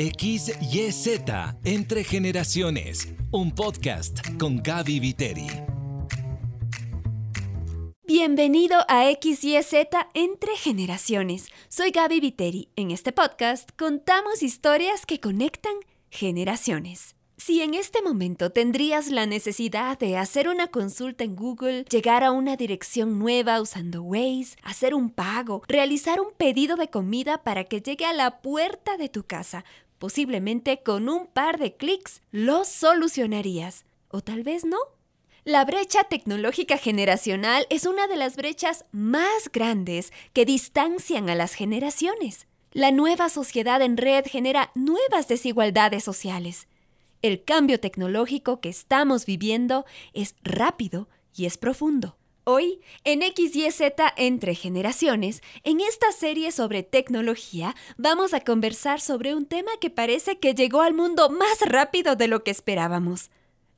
XYZ Entre Generaciones, un podcast con Gaby Viteri. Bienvenido a XYZ Entre Generaciones. Soy Gaby Viteri. En este podcast contamos historias que conectan generaciones. Si en este momento tendrías la necesidad de hacer una consulta en Google, llegar a una dirección nueva usando Waze, hacer un pago, realizar un pedido de comida para que llegue a la puerta de tu casa, posiblemente con un par de clics, lo solucionarías. O tal vez no. La brecha tecnológica generacional es una de las brechas más grandes que distancian a las generaciones. La nueva sociedad en red genera nuevas desigualdades sociales. El cambio tecnológico que estamos viviendo es rápido y es profundo. Hoy, en XYZ entre generaciones, en esta serie sobre tecnología, vamos a conversar sobre un tema que parece que llegó al mundo más rápido de lo que esperábamos,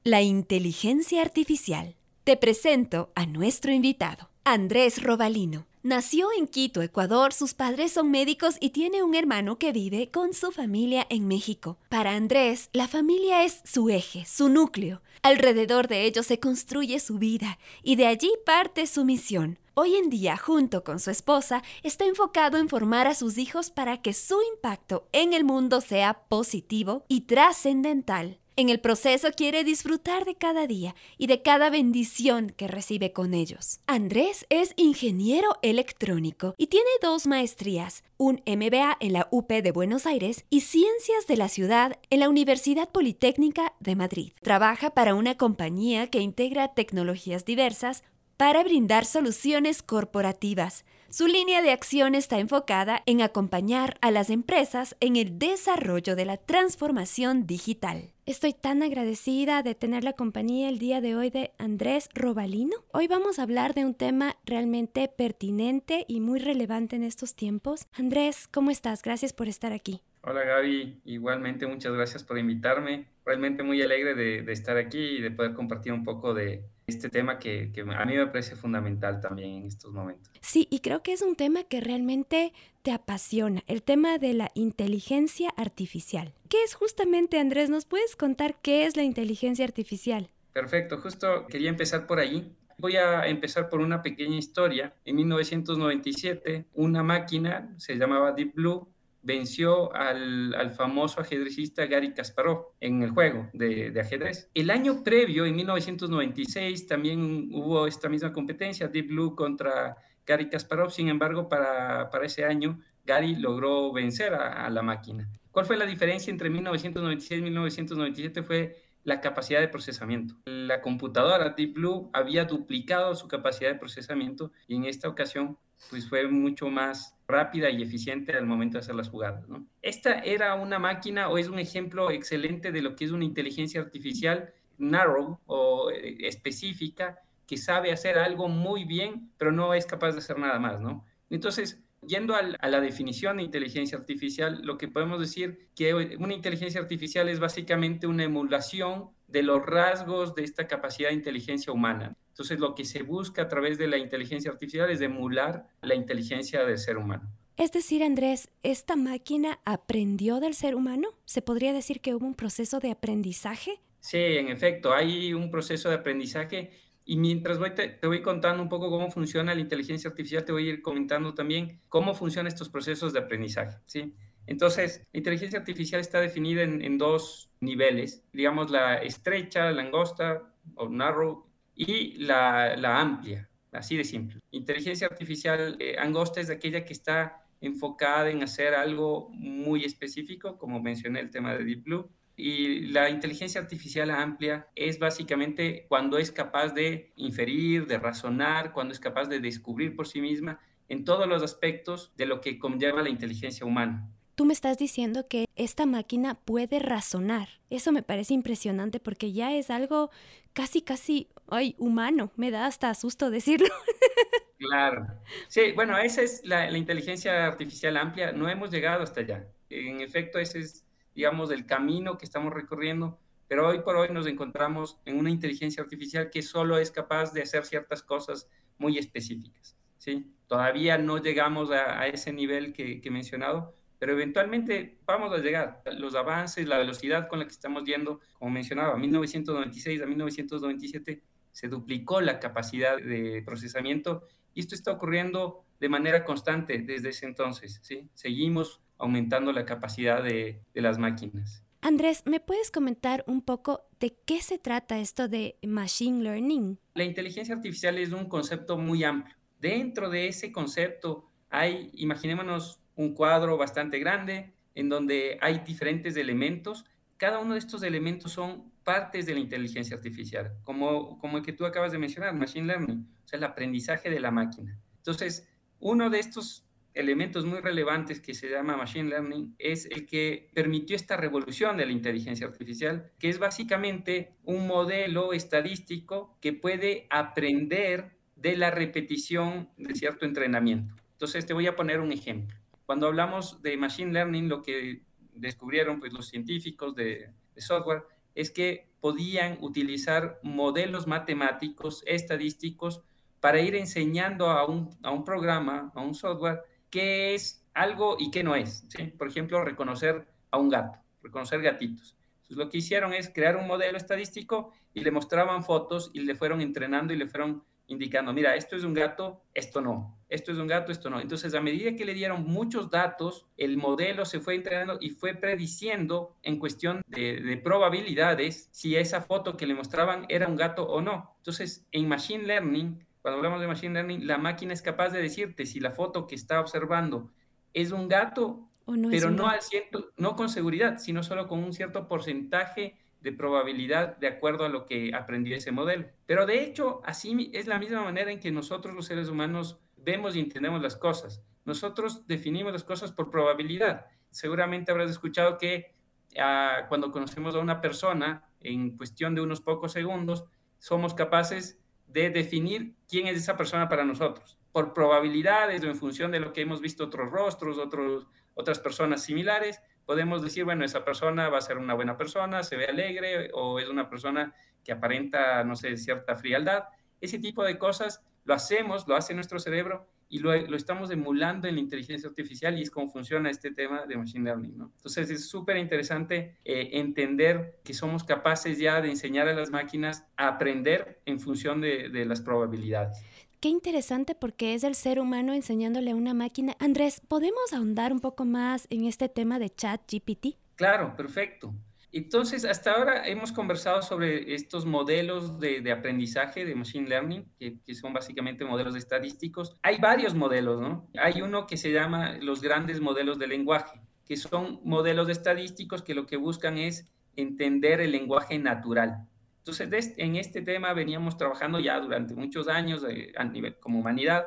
la inteligencia artificial. Te presento a nuestro invitado, Andrés Robalino. Nació en Quito, Ecuador, sus padres son médicos y tiene un hermano que vive con su familia en México. Para Andrés, la familia es su eje, su núcleo. Alrededor de ellos se construye su vida y de allí parte su misión. Hoy en día, junto con su esposa, está enfocado en formar a sus hijos para que su impacto en el mundo sea positivo y trascendental. En el proceso quiere disfrutar de cada día y de cada bendición que recibe con ellos. Andrés es ingeniero electrónico y tiene dos maestrías, un MBA en la UP de Buenos Aires y Ciencias de la Ciudad en la Universidad Politécnica de Madrid. Trabaja para una compañía que integra tecnologías diversas para brindar soluciones corporativas. Su línea de acción está enfocada en acompañar a las empresas en el desarrollo de la transformación digital. Estoy tan agradecida de tener la compañía el día de hoy de Andrés Robalino. Hoy vamos a hablar de un tema realmente pertinente y muy relevante en estos tiempos. Andrés, ¿cómo estás? Gracias por estar aquí. Hola Gaby, igualmente muchas gracias por invitarme. Realmente muy alegre de, estar aquí y de poder compartir un poco de, este tema que, que, a mí me parece fundamental también en estos momentos. Sí, y creo que es un tema que realmente te apasiona, el tema de la inteligencia artificial. ¿Qué es justamente, Andrés? ¿Nos puedes contar qué es la inteligencia artificial? Perfecto, justo quería empezar por ahí. Voy a empezar por una pequeña historia. En 1997, una máquina, se llamaba Deep Blue, venció al, famoso ajedrecista Gary Kasparov en el juego de, de, ajedrez. El año previo, en 1996, también hubo esta misma competencia, Deep Blue contra Gary Kasparov. Sin embargo, para, para ese año, Gary logró vencer a, a, la máquina. ¿Cuál fue la diferencia entre 1996 y 1997? Fue la capacidad de procesamiento. La computadora Deep Blue había duplicado su capacidad de procesamiento y en esta ocasión pues fue mucho más rápida y eficiente al momento de hacer las jugadas. Esta era una máquina o es un ejemplo excelente de lo que es una inteligencia artificial narrow o eh, específica que sabe hacer algo muy bien, pero no es capaz de hacer nada más, ¿no? Entonces, yendo al, a la definición de inteligencia artificial, lo que podemos decir que una inteligencia artificial es básicamente una emulación de los rasgos de esta capacidad de inteligencia humana. Entonces, lo que se busca a través de la inteligencia artificial es emular la inteligencia del ser humano. Es decir, Andrés, ¿esta máquina aprendió del ser humano? ¿Se podría decir que hubo un proceso de aprendizaje? Sí, en efecto, hay un proceso de aprendizaje y mientras voy te, voy contando un poco cómo funciona la inteligencia artificial, te voy a ir comentando también cómo funcionan estos procesos de aprendizaje, ¿sí? Entonces, la inteligencia artificial está definida en, dos niveles, digamos la estrecha, la angosta o narrow y la, la amplia, así de simple. Inteligencia artificial eh, angosta es aquella que está enfocada en hacer algo muy específico, como mencioné el tema de Deep Blue. Y la inteligencia artificial amplia es básicamente cuando es capaz de inferir, de razonar, cuando es capaz de descubrir por sí misma en todos los aspectos de lo que conlleva la inteligencia humana. Tú me estás diciendo que esta máquina puede razonar. Eso me parece impresionante porque ya es algo casi, casi, ay, humano. Me da hasta susto decirlo. Claro. Sí, bueno, esa es la, la, inteligencia artificial amplia. No hemos llegado hasta allá. En efecto, ese es, digamos, el camino que estamos recorriendo. Pero hoy por hoy nos encontramos en una inteligencia artificial que solo es capaz de hacer ciertas cosas muy específicas. ¿sí? Todavía no llegamos a, a ese nivel que, que he mencionado, pero eventualmente vamos a llegar. Los avances, la velocidad con la que estamos yendo, como mencionaba, 1996 a 1997 se duplicó la capacidad de procesamiento y esto está ocurriendo de manera constante desde ese entonces. ¿sí? Seguimos aumentando la capacidad de, de las máquinas. Andrés, ¿me puedes comentar un poco de qué se trata esto de Machine Learning? La inteligencia artificial es un concepto muy amplio. Dentro de ese concepto hay, imaginémonos, un cuadro bastante grande en donde hay diferentes elementos. Cada uno de estos elementos son partes de la inteligencia artificial, como, como el que tú acabas de mencionar, Machine Learning, o sea, el aprendizaje de la máquina. Entonces, uno de estos elementos muy relevantes que se llama Machine Learning es el que permitió esta revolución de la inteligencia artificial, que es básicamente un modelo estadístico que puede aprender de la repetición de cierto entrenamiento. Entonces, te voy a poner un ejemplo. Cuando hablamos de Machine Learning, lo que descubrieron pues, los científicos de, de software es que podían utilizar modelos matemáticos, estadísticos, para ir enseñando a un, a un programa, a un software, qué es algo y qué no es. Por ejemplo, reconocer a un gato, reconocer gatitos. Entonces, lo que hicieron es crear un modelo estadístico y le mostraban fotos y le fueron entrenando y le fueron indicando, mira, esto es un gato, esto no, esto es un gato, esto no. Entonces, a medida que le dieron muchos datos, el modelo se fue entrenando y fue prediciendo en cuestión de, de, probabilidades si esa foto que le mostraban era un gato o no. Entonces, en Machine Learning, cuando hablamos de Machine Learning, la máquina es capaz de decirte si la foto que está observando es un gato, no pero no, al ciento, no con seguridad, sino solo con un cierto porcentaje de probabilidad de acuerdo a lo que aprendió ese modelo. Pero de hecho, así es la misma manera en que nosotros los seres humanos vemos y entendemos las cosas. Nosotros definimos las cosas por probabilidad. Seguramente habrás escuchado que uh, cuando conocemos a una persona, en cuestión de unos pocos segundos, somos capaces de definir quién es esa persona para nosotros, por probabilidades o en función de lo que hemos visto otros rostros, otros, otras personas similares, podemos decir, bueno, esa persona va a ser una buena persona, se ve alegre o es una persona que aparenta, no sé, cierta frialdad. Ese tipo de cosas lo hacemos, lo hace nuestro cerebro y lo, lo, estamos emulando en la inteligencia artificial y es como funciona este tema de Machine Learning. ¿no? Entonces es súper interesante eh, entender que somos capaces ya de enseñar a las máquinas a aprender en función de, de las probabilidades. Qué interesante porque es el ser humano enseñándole a una máquina. Andrés, ¿podemos ahondar un poco más en este tema de chat GPT? Claro, perfecto. Entonces, hasta ahora hemos conversado sobre estos modelos de, aprendizaje de Machine Learning, que, son básicamente modelos estadísticos. Hay varios modelos, ¿no? Hay uno que se llama los grandes modelos de lenguaje, que son modelos estadísticos que lo que buscan es entender el lenguaje natural. Entonces, en este tema veníamos trabajando ya durante muchos años eh, a nivel, como humanidad,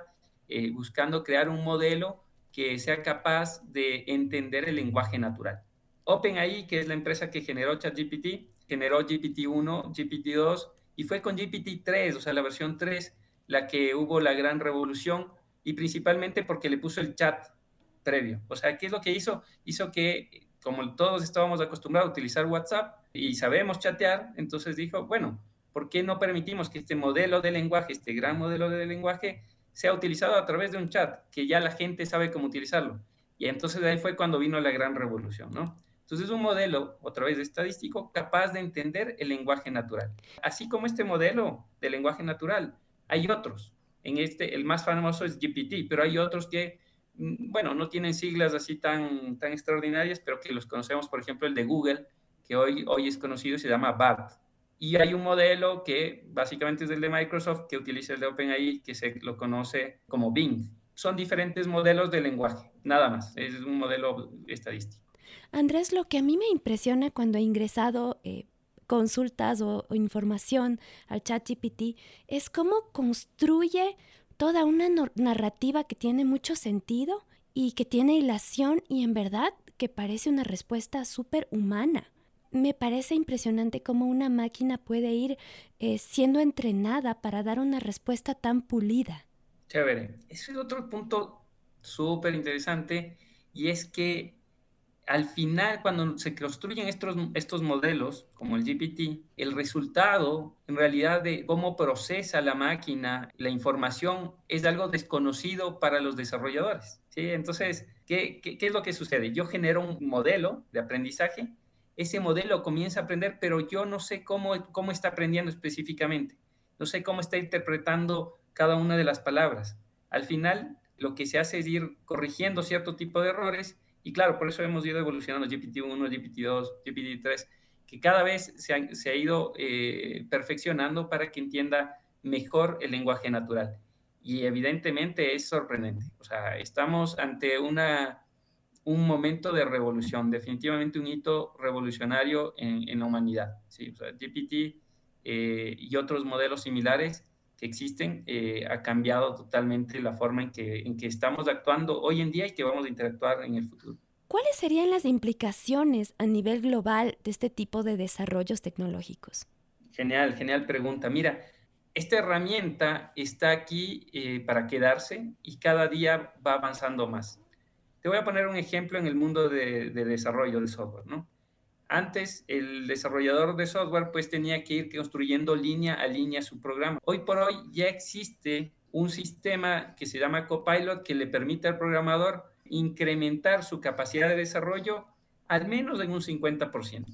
eh, buscando crear un modelo que sea capaz de entender el lenguaje natural. OpenAI, que es la empresa que generó ChatGPT, generó GPT-1, GPT-2 y fue con GPT-3, o sea, la versión 3, la que hubo la gran revolución y principalmente porque le puso el chat previo. O sea, ¿qué es lo que hizo? Hizo que, como todos estábamos acostumbrados a utilizar WhatsApp y sabemos chatear, entonces dijo, bueno, ¿por qué no permitimos que este modelo de lenguaje, este gran modelo de lenguaje, sea utilizado a través de un chat, que ya la gente sabe cómo utilizarlo? Y entonces ahí fue cuando vino la gran revolución, ¿no? Entonces, es un modelo, otra vez estadístico, capaz de entender el lenguaje natural. Así como este modelo de lenguaje natural, hay otros. En este, el más famoso es GPT, pero hay otros que, bueno, no tienen siglas así tan, tan extraordinarias, pero que los conocemos, por ejemplo, el de Google, que hoy, hoy es conocido se llama BART. Y hay un modelo que básicamente es el de Microsoft, que utiliza el de OpenAI, que se lo conoce como Bing. Son diferentes modelos de lenguaje, nada más. Es un modelo estadístico. Andrés, lo que a mí me impresiona cuando he ingresado eh, consultas o, o, información al chat GPT es cómo construye toda una narrativa que tiene mucho sentido y que tiene hilación y en verdad que parece una respuesta súper humana. Me parece impresionante cómo una máquina puede ir eh, siendo entrenada para dar una respuesta tan pulida. Chévere. Ese es otro punto súper interesante y es que al final, cuando se construyen estos, estos modelos, como el GPT, el resultado, en realidad, de cómo procesa la máquina la información es algo desconocido para los desarrolladores. ¿sí? Entonces, ¿Qué, ¿qué, es lo que sucede? Yo genero un modelo de aprendizaje, ese modelo comienza a aprender, pero yo no sé cómo, cómo está aprendiendo específicamente, no sé cómo está interpretando cada una de las palabras. Al final, lo que se hace es ir corrigiendo cierto tipo de errores y claro, por eso hemos ido evolucionando GPT-1, GPT-2, GPT-3, que cada vez se ha, se ha ido eh, perfeccionando para que entienda mejor el lenguaje natural. Y evidentemente es sorprendente. O sea, estamos ante una, un momento de revolución, definitivamente un hito revolucionario en, en la humanidad. ¿sí? O sea, GPT eh, y otros modelos similares que existen eh, ha cambiado totalmente la forma en que, en que estamos actuando hoy en día y que vamos a interactuar en el futuro. ¿Cuáles serían las implicaciones a nivel global de este tipo de desarrollos tecnológicos? Genial, genial pregunta. Mira, esta herramienta está aquí eh, para quedarse y cada día va avanzando más. Te voy a poner un ejemplo en el mundo de, de desarrollo de software, ¿no? Antes el desarrollador de software pues tenía que ir construyendo línea a línea su programa. Hoy por hoy ya existe un sistema que se llama Copilot que le permite al programador incrementar su capacidad de desarrollo al menos en un 50%.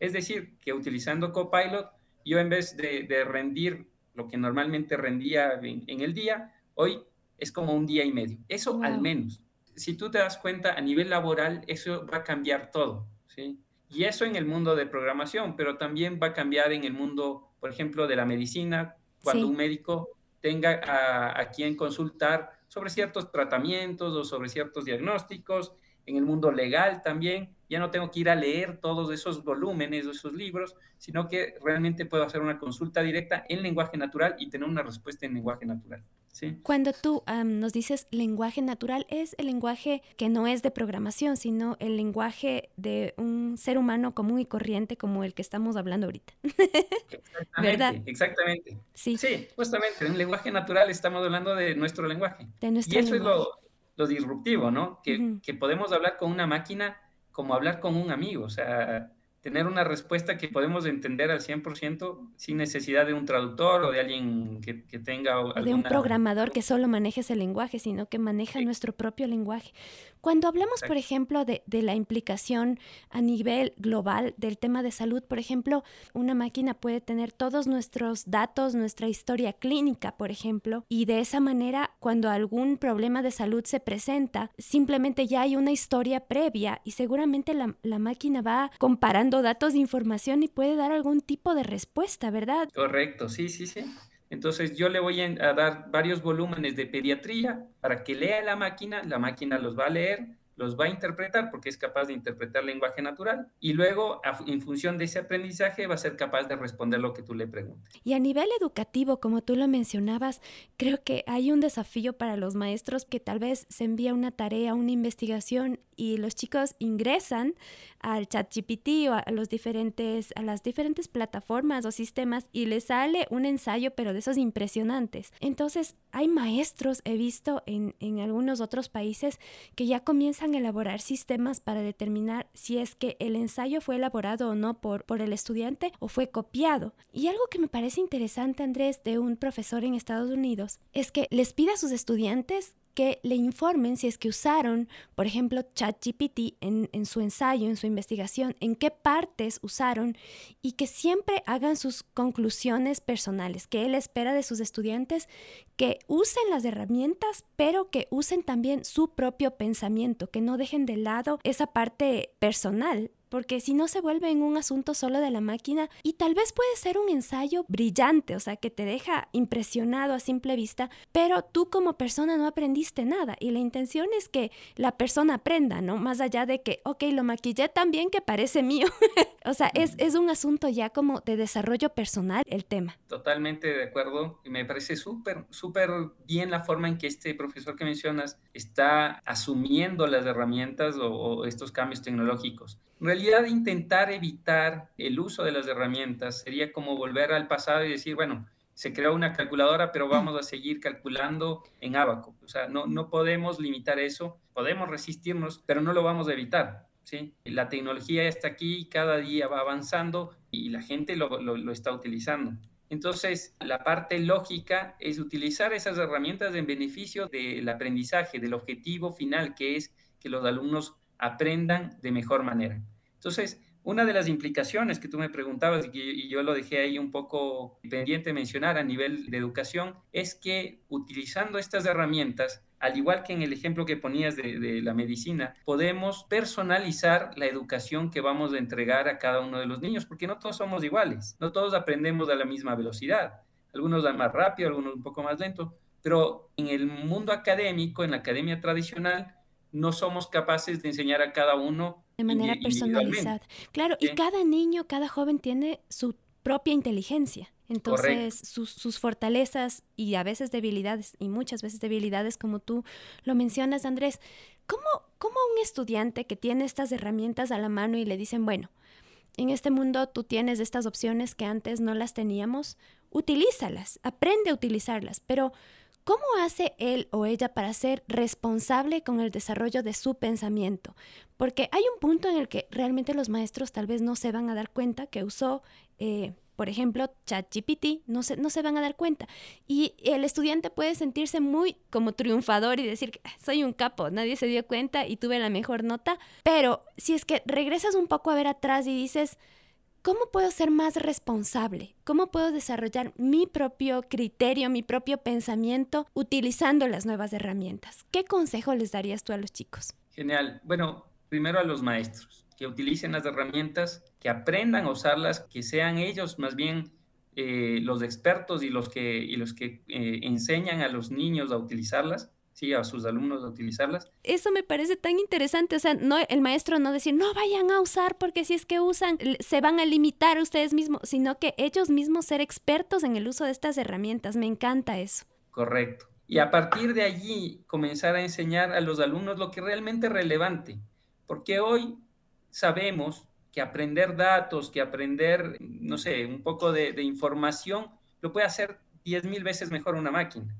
Es decir, que utilizando Copilot, yo en vez de, de rendir lo que normalmente rendía en, en, el día, hoy es como un día y medio. Eso wow. al menos. Si tú te das cuenta, a nivel laboral, eso va a cambiar todo. ¿sí? Y eso en el mundo de programación, pero también va a cambiar en el mundo, por ejemplo, de la medicina, cuando sí. un médico tenga a, a, quien consultar sobre ciertos tratamientos o sobre ciertos diagnósticos, en el mundo legal también, ya no tengo que ir a leer todos esos volúmenes o esos libros, sino que realmente puedo hacer una consulta directa en lenguaje natural y tener una respuesta en lenguaje natural. ¿sí? Cuando tú um, nos dices lenguaje natural, es el lenguaje que no es de programación, sino el lenguaje de un ser humano común y corriente como el que estamos hablando ahorita. Exactamente, ¿verdad? Exactamente. Sí. sí, justamente, en lenguaje natural estamos hablando de nuestro lenguaje. De nuestro y eso lenguaje. es lo, lo disruptivo, ¿no? Que, uh -huh. que podemos hablar con una máquina como hablar con un amigo, o sea, tener una respuesta que podemos entender al 100% sin necesidad de un traductor o de alguien que, que tenga... Alguna... De un programador que solo maneje ese lenguaje, sino que maneja sí. nuestro propio lenguaje. Cuando hablamos, por ejemplo, de, de, la implicación a nivel global del tema de salud, por ejemplo, una máquina puede tener todos nuestros datos, nuestra historia clínica, por ejemplo, y de esa manera, cuando algún problema de salud se presenta, simplemente ya hay una historia previa y seguramente la, la máquina va comparando datos de información y puede dar algún tipo de respuesta, ¿verdad? Correcto, sí, sí, sí. Entonces yo le voy a dar varios volúmenes de pediatría para que lea la máquina, la máquina los va a leer, los va a interpretar porque es capaz de interpretar lenguaje natural y luego en función de ese aprendizaje va a ser capaz de responder lo que tú le preguntes. Y a nivel educativo, como tú lo mencionabas, creo que hay un desafío para los maestros que tal vez se envía una tarea, una investigación y los chicos ingresan al chat GPT o a, los diferentes, a las diferentes plataformas o sistemas y les sale un ensayo, pero de esos impresionantes. Entonces, hay maestros, he visto en, en algunos otros países, que ya comienzan elaborar sistemas para determinar si es que el ensayo fue elaborado o no por, por el estudiante o fue copiado. Y algo que me parece interesante, Andrés, de un profesor en Estados Unidos, es que les pide a sus estudiantes que le informen si es que usaron, por ejemplo, ChatGPT en, su ensayo, en su investigación, en qué partes usaron y que siempre hagan sus conclusiones personales, que él espera de sus estudiantes que usen las herramientas, pero que usen también su propio pensamiento, que no dejen de lado esa parte personal porque si no se vuelve en un asunto solo de la máquina y tal vez puede ser un ensayo brillante, o sea, que te deja impresionado a simple vista, pero tú como persona no aprendiste nada y la intención es que la persona aprenda, ¿no? Más allá de que, ok, lo maquillé tan bien que parece mío. o sea, es, es un asunto ya como de desarrollo personal el tema. Totalmente de acuerdo y me parece súper, súper bien la forma en que este profesor que mencionas está asumiendo las herramientas o, o estos cambios tecnológicos. En realidad, intentar evitar el uso de las herramientas sería como volver al pasado y decir, bueno, se creó una calculadora, pero vamos a seguir calculando en abaco. O sea, no, no podemos limitar eso, podemos resistirnos, pero no lo vamos a evitar. ¿sí? La tecnología está aquí, cada día va avanzando y la gente lo, lo, lo está utilizando. Entonces, la parte lógica es utilizar esas herramientas en beneficio del aprendizaje, del objetivo final, que es que los alumnos aprendan de mejor manera. Entonces, una de las implicaciones que tú me preguntabas y, yo lo dejé ahí un poco pendiente mencionar a nivel de educación es que utilizando estas herramientas, al igual que en el ejemplo que ponías de, de, la medicina, podemos personalizar la educación que vamos a entregar a cada uno de los niños, porque no todos somos iguales, no todos aprendemos a la misma velocidad, algunos dan más rápido, algunos un poco más lento, pero en el mundo académico, en la academia tradicional, no somos capaces de enseñar a cada uno de manera personalizada. Claro, y cada niño, cada joven tiene su propia inteligencia. Entonces, sus, fortalezas y a veces debilidades, y muchas veces debilidades, como tú lo mencionas, Andrés, ¿cómo, ¿cómo un estudiante que tiene estas herramientas a la mano y le dicen, bueno, en este mundo tú tienes estas opciones que antes no las teníamos, utilízalas, aprende a utilizarlas, pero ¿Cómo hace él o ella para ser responsable con el desarrollo de su pensamiento? Porque hay un punto en el que realmente los maestros tal vez no se van a dar cuenta que usó, eh, por ejemplo, ChatGPT, no se, no se van a dar cuenta. Y el estudiante puede sentirse muy como triunfador y decir, ah, soy un capo, nadie se dio cuenta y tuve la mejor nota. Pero si es que regresas un poco a ver atrás y dices, ¿Cómo puedo ser más responsable? ¿Cómo puedo desarrollar mi propio criterio, mi propio pensamiento utilizando las nuevas herramientas? ¿Qué consejo les darías tú a los chicos? Genial. Bueno, primero a los maestros, que utilicen las herramientas, que aprendan a usarlas, que sean ellos más bien eh, los expertos y los que, y los que eh, enseñan a los niños a utilizarlas sí, a sus alumnos a utilizarlas. Eso me parece tan interesante, o sea, no el maestro no decir, no vayan a usar porque si es que usan, se van a limitar ustedes mismos, sino que ellos mismos ser expertos en el uso de estas herramientas. Me encanta eso. Correcto. Y a partir de allí comenzar a enseñar a los alumnos lo que realmente es relevante, porque hoy sabemos que aprender datos, que aprender, no sé, un poco de, de información, lo puede hacer diez mil veces mejor una máquina.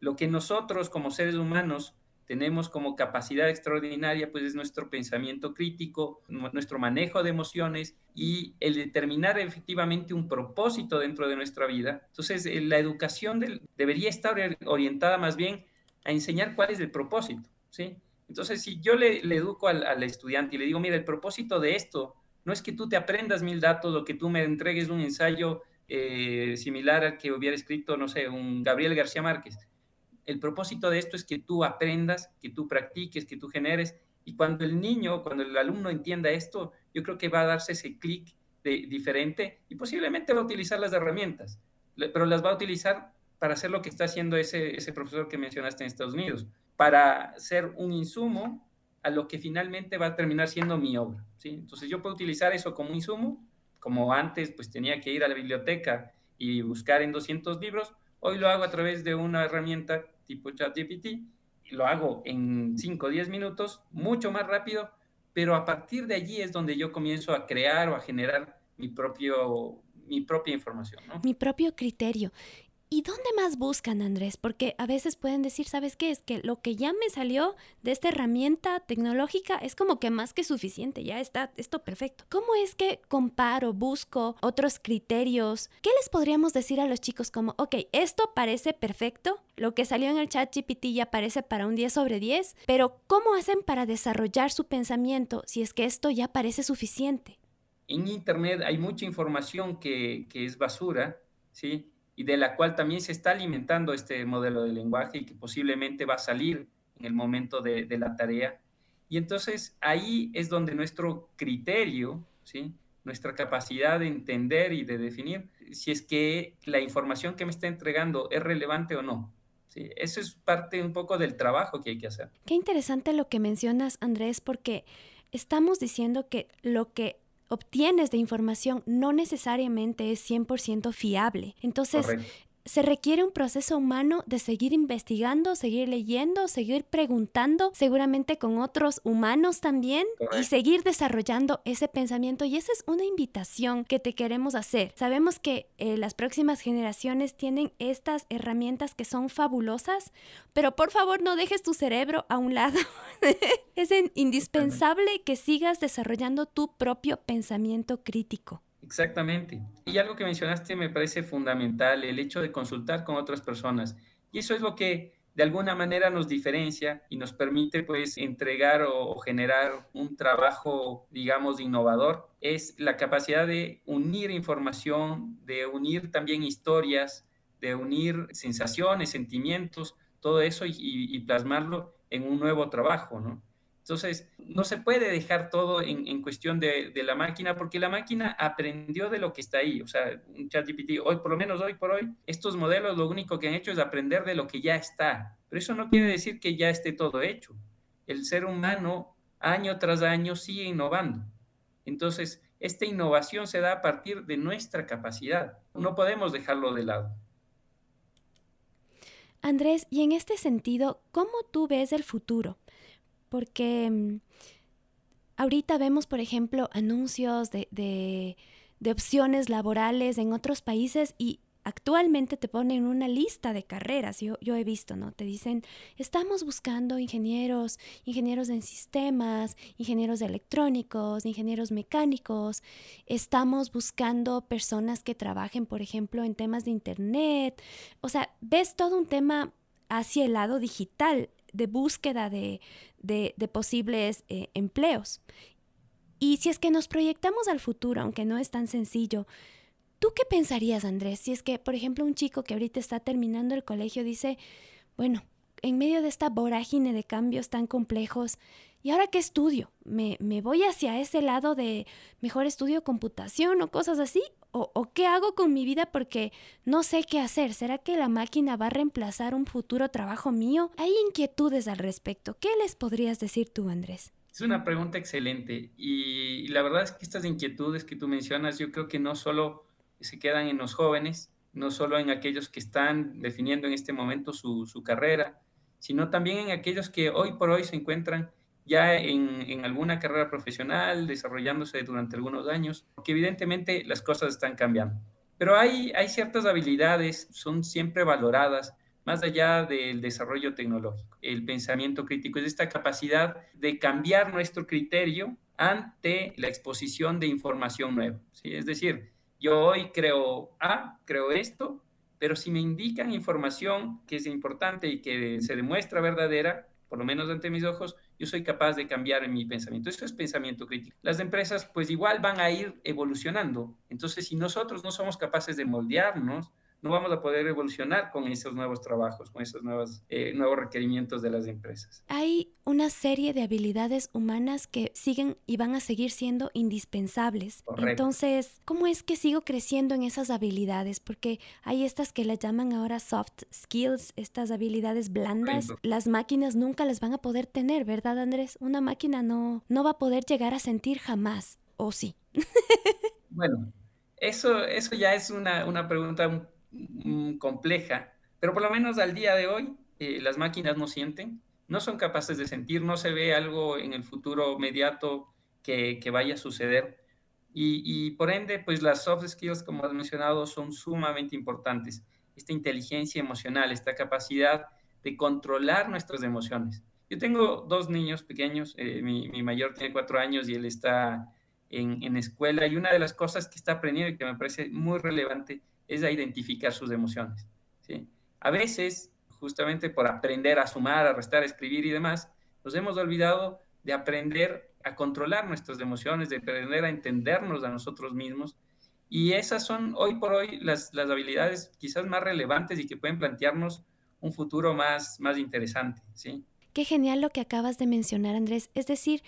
Lo que nosotros como seres humanos tenemos como capacidad extraordinaria, pues es nuestro pensamiento crítico, nuestro manejo de emociones y el determinar efectivamente un propósito dentro de nuestra vida. Entonces, eh, la educación debería estar orientada más bien a enseñar cuál es el propósito, ¿sí? Entonces, si yo le, educo al, estudiante y le digo, mira, el propósito de esto no es que tú te aprendas mil datos o que tú me entregues un ensayo eh, similar al que hubiera escrito, no sé, un Gabriel García Márquez el propósito de esto es que tú aprendas, que tú practiques, que tú generes. Y cuando el niño, cuando el alumno entienda esto, yo creo que va a darse ese clic diferente y posiblemente va a utilizar las herramientas, pero las va a utilizar para hacer lo que está haciendo ese, ese profesor que mencionaste en Estados Unidos, para ser un insumo a lo que finalmente va a terminar siendo mi obra. ¿sí? Entonces yo puedo utilizar eso como insumo, como antes pues tenía que ir a la biblioteca y buscar en 200 libros, hoy lo hago a través de una herramienta tipo ChatGPT, lo hago en 5 o 10 minutos, mucho más rápido, pero a partir de allí es donde yo comienzo a crear o a generar mi, propio, mi propia información. Mi propio criterio. ¿Y dónde más buscan, Andrés? Porque a veces pueden decir, ¿sabes qué? Es que lo que ya me salió de esta herramienta tecnológica es como que más que suficiente, ya está esto perfecto. ¿Cómo es que comparo, busco otros criterios? ¿Qué les podríamos decir a los chicos como, ok, esto parece perfecto, lo que salió en el chat GPT ya parece para un 10 sobre 10, pero ¿cómo hacen para desarrollar su pensamiento si es que esto ya parece suficiente? En Internet hay mucha información que, que es basura, ¿sí? Y de la cual también se está alimentando este modelo de lenguaje y que posiblemente va a salir en el momento de, la tarea. Y entonces ahí es donde nuestro criterio, ¿sí? nuestra capacidad de entender y de definir si es que la información que me está entregando es relevante o no. ¿sí? Eso es parte un poco del trabajo que hay que hacer. Qué interesante lo que mencionas, Andrés, porque estamos diciendo que lo que obtienes de información no necesariamente es 100% fiable. Entonces, se requiere un proceso humano de seguir investigando, seguir leyendo, seguir preguntando, seguramente con otros humanos también, y seguir desarrollando ese pensamiento. Y esa es una invitación que te queremos hacer. Sabemos que eh, las próximas generaciones tienen estas herramientas que son fabulosas, pero por favor no dejes tu cerebro a un lado. es indispensable que sigas desarrollando tu propio pensamiento crítico. Exactamente. Y algo que mencionaste me parece fundamental, el hecho de consultar con otras personas. Y eso es lo que de alguna manera nos diferencia y nos permite pues entregar o, generar un trabajo, digamos, innovador, es la capacidad de unir información, de unir también historias, de unir sensaciones, sentimientos, todo eso y, y plasmarlo en un nuevo trabajo, ¿no? Entonces, no se puede dejar todo en, cuestión de, de, la máquina porque la máquina aprendió de lo que está ahí. O sea, un ChatGPT, hoy, por lo menos hoy por hoy, estos modelos lo único que han hecho es aprender de lo que ya está. Pero eso no quiere decir que ya esté todo hecho. El ser humano, año tras año, sigue innovando. Entonces, esta innovación se da a partir de nuestra capacidad. No podemos dejarlo de lado. Andrés, y en este sentido, ¿cómo tú ves el futuro? Porque mm, ahorita vemos, por ejemplo, anuncios de, de, de, opciones laborales en otros países y actualmente te ponen una lista de carreras, yo, yo he visto, ¿no? Te dicen, estamos buscando ingenieros, ingenieros en sistemas, ingenieros electrónicos, ingenieros mecánicos, estamos buscando personas que trabajen, por ejemplo, en temas de Internet, o sea, ves todo un tema hacia el lado digital de búsqueda de, de, posibles eh, empleos. Y si es que nos proyectamos al futuro, aunque no es tan sencillo, ¿tú qué pensarías, Andrés? Si es que, por ejemplo, un chico que ahorita está terminando el colegio dice, bueno, en medio de esta vorágine de cambios tan complejos, ¿y ahora qué estudio? ¿Me, me voy hacia ese lado de mejor estudio computación o cosas así? ¿O, qué hago con mi vida porque no sé qué hacer? ¿Será que la máquina va a reemplazar un futuro trabajo mío? Hay inquietudes al respecto. ¿Qué les podrías decir tú, Andrés? Es una pregunta excelente y la verdad es que estas inquietudes que tú mencionas yo creo que no solo se quedan en los jóvenes, no solo en aquellos que están definiendo en este momento su, su carrera, sino también en aquellos que hoy por hoy se encuentran ya en, en, alguna carrera profesional, desarrollándose durante algunos años, porque evidentemente las cosas están cambiando. Pero hay, hay ciertas habilidades, son siempre valoradas, más allá del desarrollo tecnológico. El pensamiento crítico es esta capacidad de cambiar nuestro criterio ante la exposición de información nueva. ¿sí? Es decir, yo hoy creo A, creo esto, pero si me indican información que es importante y que se demuestra verdadera, por lo menos ante mis ojos, yo soy capaz de cambiar en mi pensamiento. Eso es pensamiento crítico. Las empresas pues igual van a ir evolucionando. Entonces, si nosotros no somos capaces de moldearnos, no vamos a poder evolucionar con esos nuevos trabajos, con esos nuevos, eh, nuevos requerimientos de las empresas. Hay una serie de habilidades humanas que siguen y van a seguir siendo indispensables. Correcto. Entonces, ¿cómo es que sigo creciendo en esas habilidades? Porque hay estas que le llaman ahora soft skills, estas habilidades blandas. Correcto. Las máquinas nunca las van a poder tener, ¿verdad, Andrés? Una máquina no, no va a poder llegar a sentir jamás, ¿o sí? bueno, eso, eso ya es una, una pregunta Mm, compleja, pero por lo menos al día de hoy eh, las máquinas no sienten, no son capaces de sentir, no se ve algo en el futuro inmediato que, vaya a suceder. Y, por ende, pues las soft skills, como has mencionado, son sumamente importantes. Esta inteligencia emocional, esta capacidad de controlar nuestras emociones. Yo tengo dos niños pequeños, eh, mi, mi, mayor tiene cuatro años y él está en, en escuela y una de las cosas que está aprendiendo y que me parece muy relevante es a identificar sus emociones. ¿sí? A veces, justamente por aprender a sumar, a restar, a escribir y demás, nos hemos olvidado de aprender a controlar nuestras emociones, de aprender a entendernos a nosotros mismos. Y esas son hoy por hoy las, las habilidades quizás más relevantes y que pueden plantearnos un futuro más, más interesante. ¿sí? Qué genial lo que acabas de mencionar, Andrés. Es decir,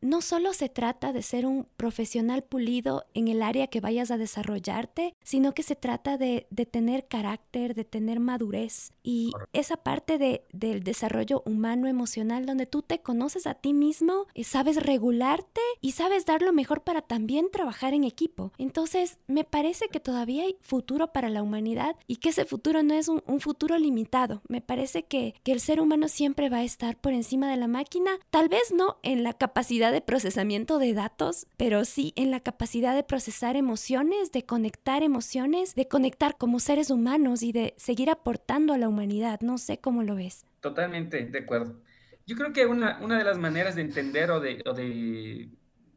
no solo se trata de ser un profesional pulido en el área que vayas a desarrollarte, sino que se trata de, de tener carácter, de tener madurez y esa parte de, del desarrollo humano emocional donde tú te conoces a ti mismo, y sabes regularte y sabes dar lo mejor para también trabajar en equipo. Entonces, me parece que todavía hay futuro para la humanidad y que ese futuro no es un, un futuro limitado. Me parece que, que el ser humano siempre va a estar por encima de la máquina, tal vez no en la capacidad de procesamiento de datos, pero sí en la capacidad de procesar emociones, de conectar emociones, de conectar como seres humanos y de seguir aportando a la humanidad. No sé cómo lo ves. Totalmente de acuerdo. Yo creo que una, una de las maneras de entender o de, o de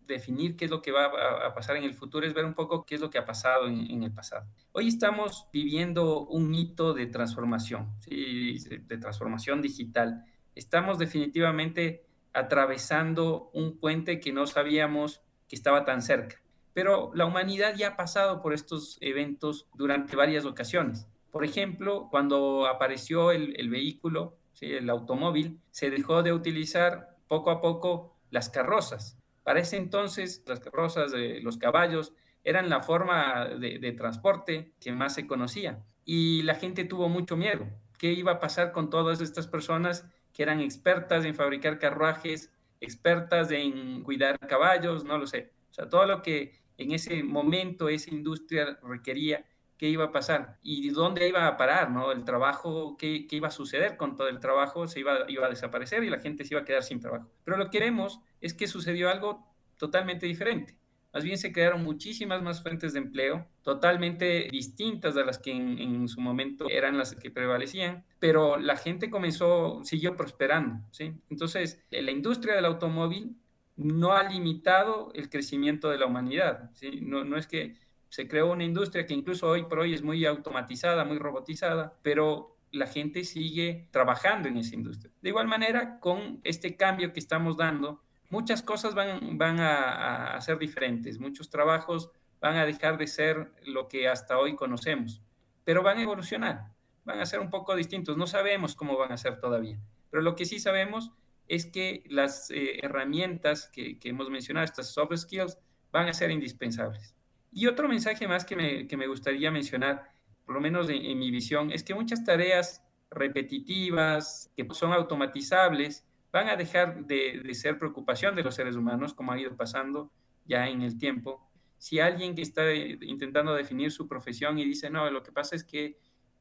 definir qué es lo que va a, pasar en el futuro, es ver un poco qué es lo que ha pasado en, el pasado. Hoy estamos viviendo un hito de transformación, de transformación digital. Estamos definitivamente atravesando un puente que no sabíamos que estaba tan cerca. Pero la humanidad ya ha pasado por estos eventos durante varias ocasiones. Por ejemplo, cuando apareció el, vehículo, el automóvil, se dejó de utilizar poco a poco las carrozas. Para ese entonces, las carrozas de los caballos eran la forma de, de transporte que más se conocía. Y la gente tuvo mucho miedo. ¿Qué iba a pasar con todas estas personas que eran expertas en fabricar carruajes, expertas en cuidar caballos, no lo sé. O sea, todo lo que en ese momento esa industria requería, qué iba a pasar y dónde iba a parar, ¿no? El trabajo, qué, qué iba a suceder con todo el trabajo, se iba, iba a desaparecer y la gente se iba a quedar sin trabajo. Pero lo que queremos es que sucedió algo totalmente diferente. Más bien se crearon muchísimas más fuentes de empleo, totalmente distintas de las que en, su momento eran las que prevalecían, pero la gente comenzó, siguió prosperando, ¿sí? Entonces, la industria del automóvil no ha limitado el crecimiento de la humanidad, ¿sí? No, no es que se creó una industria que incluso hoy por hoy es muy automatizada, muy robotizada, pero la gente sigue trabajando en esa industria. De igual manera, con este cambio que estamos dando, muchas cosas van, van a, ser diferentes, muchos trabajos van a dejar de ser lo que hasta hoy conocemos, pero van a evolucionar, van a ser un poco distintos. No sabemos cómo van a ser todavía, pero lo que sí sabemos es que las eh, herramientas que, hemos mencionado, estas soft skills, van a ser indispensables. Y otro mensaje más que me, gustaría mencionar, por lo menos en mi visión, es que muchas tareas repetitivas, que son automatizables, van a dejar de, ser preocupación de los seres humanos, como ha ido pasando ya en el tiempo. Si alguien que está intentando definir su profesión y dice, no, lo que pasa es que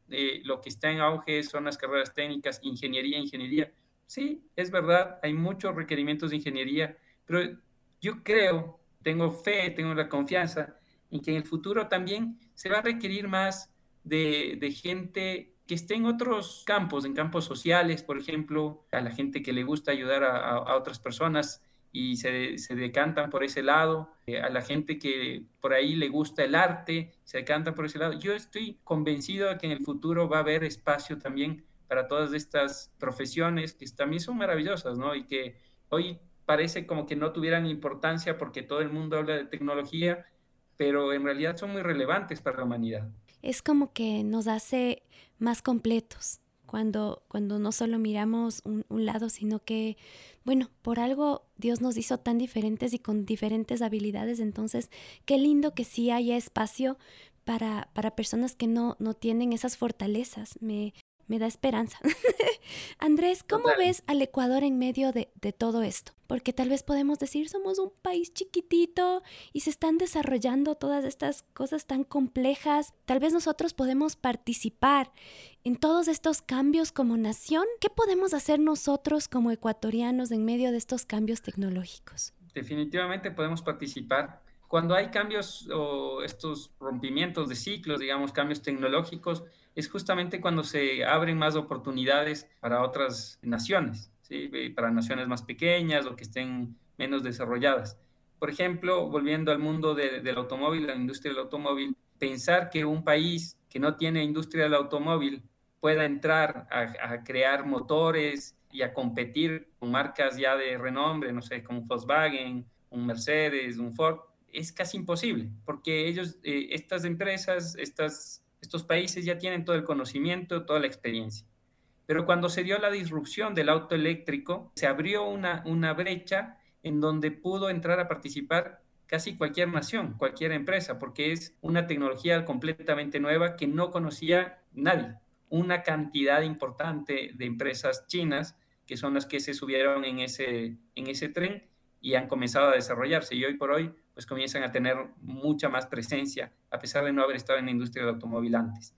eh, lo que está en auge son las carreras técnicas, ingeniería, ingeniería. Sí, es verdad, hay muchos requerimientos de ingeniería, pero yo creo, tengo fe, tengo la confianza en que en el futuro también se va a requerir más de, de gente que esté en otros campos, en campos sociales, por ejemplo, a la gente que le gusta ayudar a, otras personas y se, se, decantan por ese lado, eh, a la gente que por ahí le gusta el arte, se decantan por ese lado. Yo estoy convencido de que en el futuro va a haber espacio también para todas estas profesiones que también son maravillosas, ¿no? Y que hoy parece como que no tuvieran importancia porque todo el mundo habla de tecnología, pero en realidad son muy relevantes para la humanidad es como que nos hace más completos cuando, cuando no solo miramos un, lado, sino que, bueno, por algo Dios nos hizo tan diferentes y con diferentes habilidades, entonces qué lindo que sí haya espacio para, para personas que no, no tienen esas fortalezas. Me, me da esperanza. Andrés, ¿cómo ves al Ecuador en medio de, todo esto? Porque tal vez podemos decir, somos un país chiquitito y se están desarrollando todas estas cosas tan complejas. Tal vez nosotros podemos participar en todos estos cambios como nación. ¿Qué podemos hacer nosotros como ecuatorianos en medio de estos cambios tecnológicos? Definitivamente podemos participar. Cuando hay cambios o estos rompimientos de ciclos, digamos, cambios tecnológicos, es justamente cuando se abren más oportunidades para otras naciones, ¿sí? para naciones más pequeñas o que estén menos desarrolladas. Por ejemplo, volviendo al mundo del automóvil, la industria del automóvil, pensar que un país que no tiene industria del automóvil pueda entrar a, crear motores y a competir con marcas ya de renombre, no sé, como Volkswagen, un Mercedes, un Ford, es casi imposible, porque ellos, eh, estas empresas, estas estos países ya tienen todo el conocimiento, toda la experiencia. Pero cuando se dio la disrupción del auto eléctrico, se abrió una, una brecha en donde pudo entrar a participar casi cualquier nación, cualquier empresa, porque es una tecnología completamente nueva que no conocía nadie. Una cantidad importante de empresas chinas que son las que se subieron en ese, en ese tren y han comenzado a desarrollarse. Y hoy por hoy pues comienzan a tener mucha más presencia, a pesar de no haber estado en la industria del automóvil antes.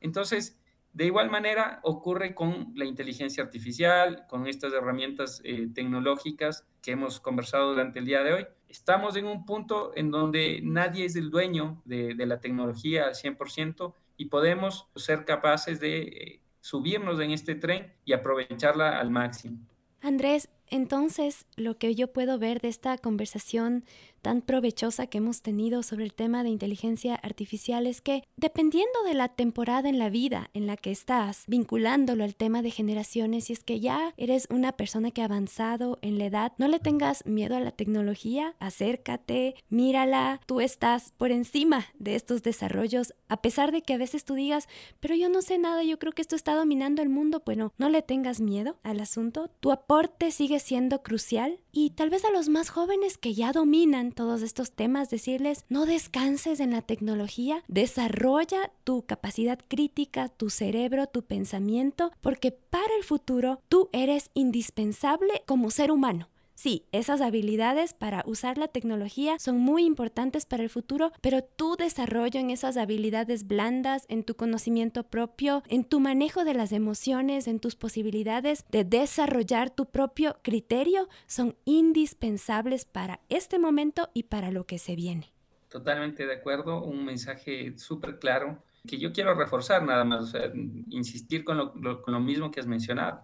Entonces, de igual manera ocurre con la inteligencia artificial, con estas herramientas eh, tecnológicas que hemos conversado durante el día de hoy. Estamos en un punto en donde nadie es el dueño de, la tecnología al 100% y podemos ser capaces de eh, subirnos en este tren y aprovecharla al máximo. Andrés, entonces lo que yo puedo ver de esta conversación tan provechosa que hemos tenido sobre el tema de inteligencia artificial es que dependiendo de la temporada en la vida en la que estás, vinculándolo al tema de generaciones, si es que ya eres una persona que ha avanzado en la edad, no le tengas miedo a la tecnología, acércate, mírala, tú estás por encima de estos desarrollos, a pesar de que a veces tú digas, pero yo no sé nada, yo creo que esto está dominando el mundo, bueno, no le tengas miedo al asunto, tu aporte sigue siendo crucial y tal vez a los más jóvenes que ya dominan todos estos temas, decirles, no descanses en la tecnología, desarrolla tu capacidad crítica, tu cerebro, tu pensamiento, porque para el futuro tú eres indispensable como ser humano. Sí, esas habilidades para usar la tecnología son muy importantes para el futuro, pero tu desarrollo en esas habilidades blandas, en tu conocimiento propio, en tu manejo de las emociones, en tus posibilidades de desarrollar tu propio criterio, son indispensables para este momento y para lo que se viene. Totalmente de acuerdo, un mensaje súper claro que yo quiero reforzar nada más, o sea, insistir con lo, mismo que has mencionado.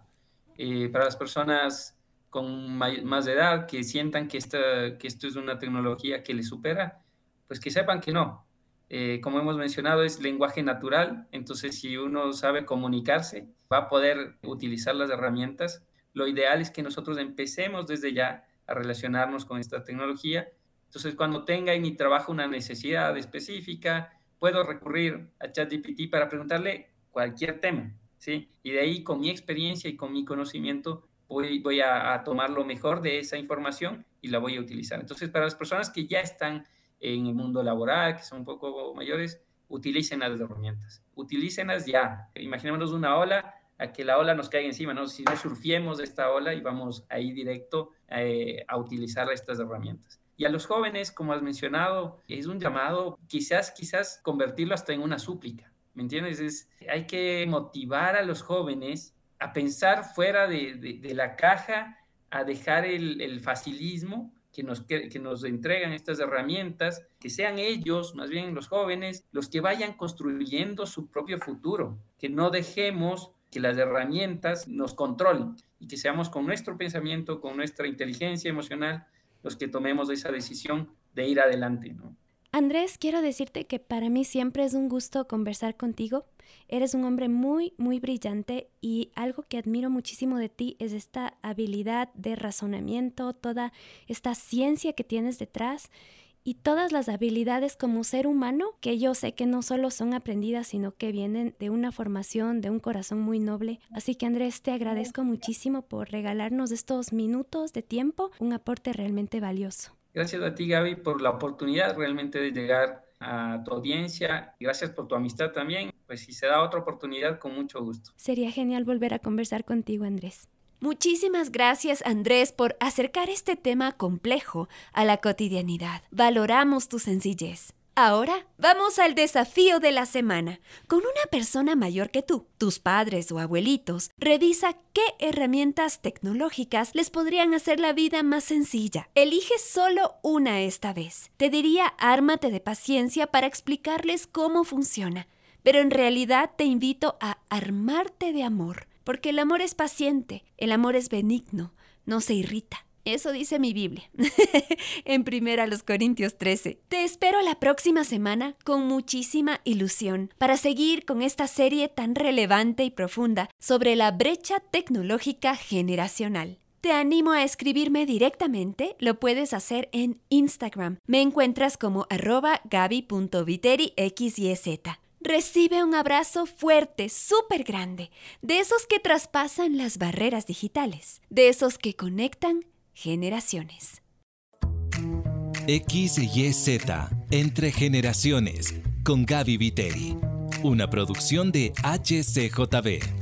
Eh, para las personas con más edad que sientan que, esta, que esto es una tecnología que les supera, pues que sepan que no. Eh, como hemos mencionado, es lenguaje natural, entonces si uno sabe comunicarse, va a poder utilizar las herramientas. Lo ideal es que nosotros empecemos desde ya a relacionarnos con esta tecnología. Entonces, cuando tenga en mi trabajo una necesidad específica, puedo recurrir a ChatGPT para preguntarle cualquier tema, ¿sí? Y de ahí, con mi experiencia y con mi conocimiento, voy, a, tomar lo mejor de esa información y la voy a utilizar. Entonces, para las personas que ya están en el mundo laboral, que son un poco mayores, utilicen las herramientas. Utilícenlas ya. Imaginémonos una ola, a que la ola nos caiga encima, ¿no? Si no surfiemos esta ola y vamos ahí directo eh, a utilizar estas herramientas. Y a los jóvenes, como has mencionado, es un llamado, quizás, quizás convertirlo hasta en una súplica, ¿me entiendes? Es, hay que motivar a los jóvenes a pensar fuera de, la caja, a dejar el, facilismo que nos, que, nos entregan estas herramientas, que sean ellos, más bien los jóvenes, los que vayan construyendo su propio futuro, que no dejemos que las herramientas nos controlen y que seamos con nuestro pensamiento, con nuestra inteligencia emocional, los que tomemos esa decisión de ir adelante. ¿no? Andrés, quiero decirte que para mí siempre es un gusto conversar contigo. Eres un hombre muy, muy brillante y algo que admiro muchísimo de ti es esta habilidad de razonamiento, toda esta ciencia que tienes detrás y todas las habilidades como ser humano que yo sé que no solo son aprendidas, sino que vienen de una formación, de un corazón muy noble. Así que Andrés, te agradezco muchísimo por regalarnos estos minutos de tiempo, un aporte realmente valioso. Gracias a ti, Gaby, por la oportunidad realmente de llegar a tu audiencia. Gracias por tu amistad también. Pues si se da otra oportunidad, con mucho gusto. Sería genial volver a conversar contigo, Andrés. Muchísimas gracias Andrés por acercar este tema complejo a la cotidianidad. Valoramos tu sencillez. Ahora vamos al desafío de la semana. Con una persona mayor que tú, tus padres o abuelitos, revisa qué herramientas tecnológicas les podrían hacer la vida más sencilla. Elige solo una esta vez. Te diría ármate de paciencia para explicarles cómo funciona, pero en realidad te invito a armarte de amor, porque el amor es paciente, el amor es benigno, no se irrita eso dice mi Biblia, en primera los Corintios 13. Te espero la próxima semana con muchísima ilusión para seguir con esta serie tan relevante y profunda sobre la brecha tecnológica generacional. Te animo a escribirme directamente, lo puedes hacer en Instagram. Me encuentras como arroba. Recibe un abrazo fuerte, súper grande, de esos que traspasan las barreras digitales, de esos que conectan generaciones. X y Z, entre generaciones, con Gaby Viteri. Una producción de HCJB.